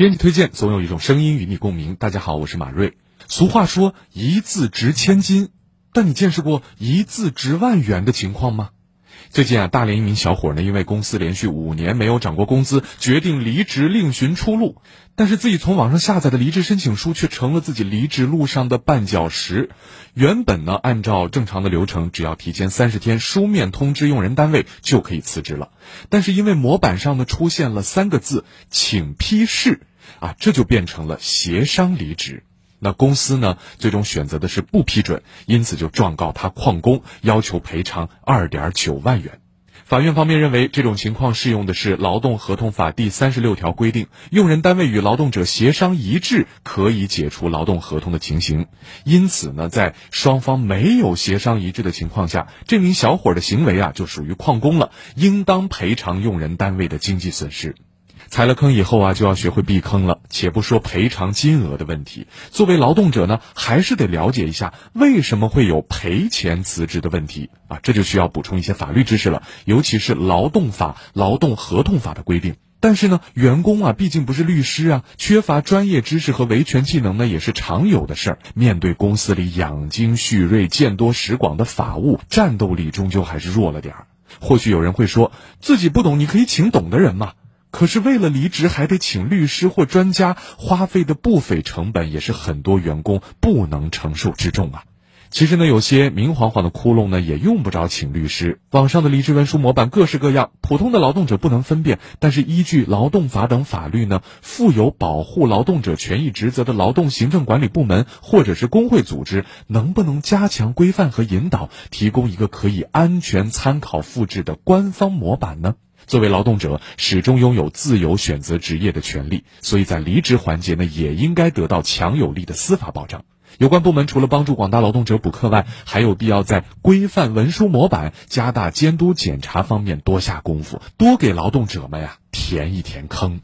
编辑推荐，总有一种声音与你共鸣。大家好，我是马瑞。俗话说“一字值千金”，但你见识过“一字值万元”的情况吗？最近啊，大连一名小伙呢，因为公司连续五年没有涨过工资，决定离职另寻出路。但是自己从网上下载的离职申请书却成了自己离职路上的绊脚石。原本呢，按照正常的流程，只要提前三十天书面通知用人单位就可以辞职了。但是因为模板上呢出现了三个字“请批示”。啊，这就变成了协商离职。那公司呢，最终选择的是不批准，因此就状告他旷工，要求赔偿二点九万元。法院方面认为，这种情况适用的是《劳动合同法》第三十六条规定，用人单位与劳动者协商一致，可以解除劳动合同的情形。因此呢，在双方没有协商一致的情况下，这名小伙的行为啊，就属于旷工了，应当赔偿用人单位的经济损失。踩了坑以后啊，就要学会避坑了。且不说赔偿金额的问题，作为劳动者呢，还是得了解一下为什么会有赔钱辞职的问题啊。这就需要补充一些法律知识了，尤其是劳动法、劳动合同法的规定。但是呢，员工啊，毕竟不是律师啊，缺乏专业知识和维权技能呢，也是常有的事儿。面对公司里养精蓄锐、见多识广的法务，战斗力终究还是弱了点儿。或许有人会说，自己不懂，你可以请懂的人嘛。可是为了离职还得请律师或专家，花费的不菲成本也是很多员工不能承受之重啊。其实呢，有些明晃晃的窟窿呢，也用不着请律师。网上的离职文书模板各式各样，普通的劳动者不能分辨。但是依据劳动法等法律呢，负有保护劳动者权益职责的劳动行政管理部门或者是工会组织，能不能加强规范和引导，提供一个可以安全参考复制的官方模板呢？作为劳动者，始终拥有自由选择职业的权利，所以在离职环节呢，也应该得到强有力的司法保障。有关部门除了帮助广大劳动者补课外，还有必要在规范文书模板、加大监督检查方面多下功夫，多给劳动者们呀填一填坑。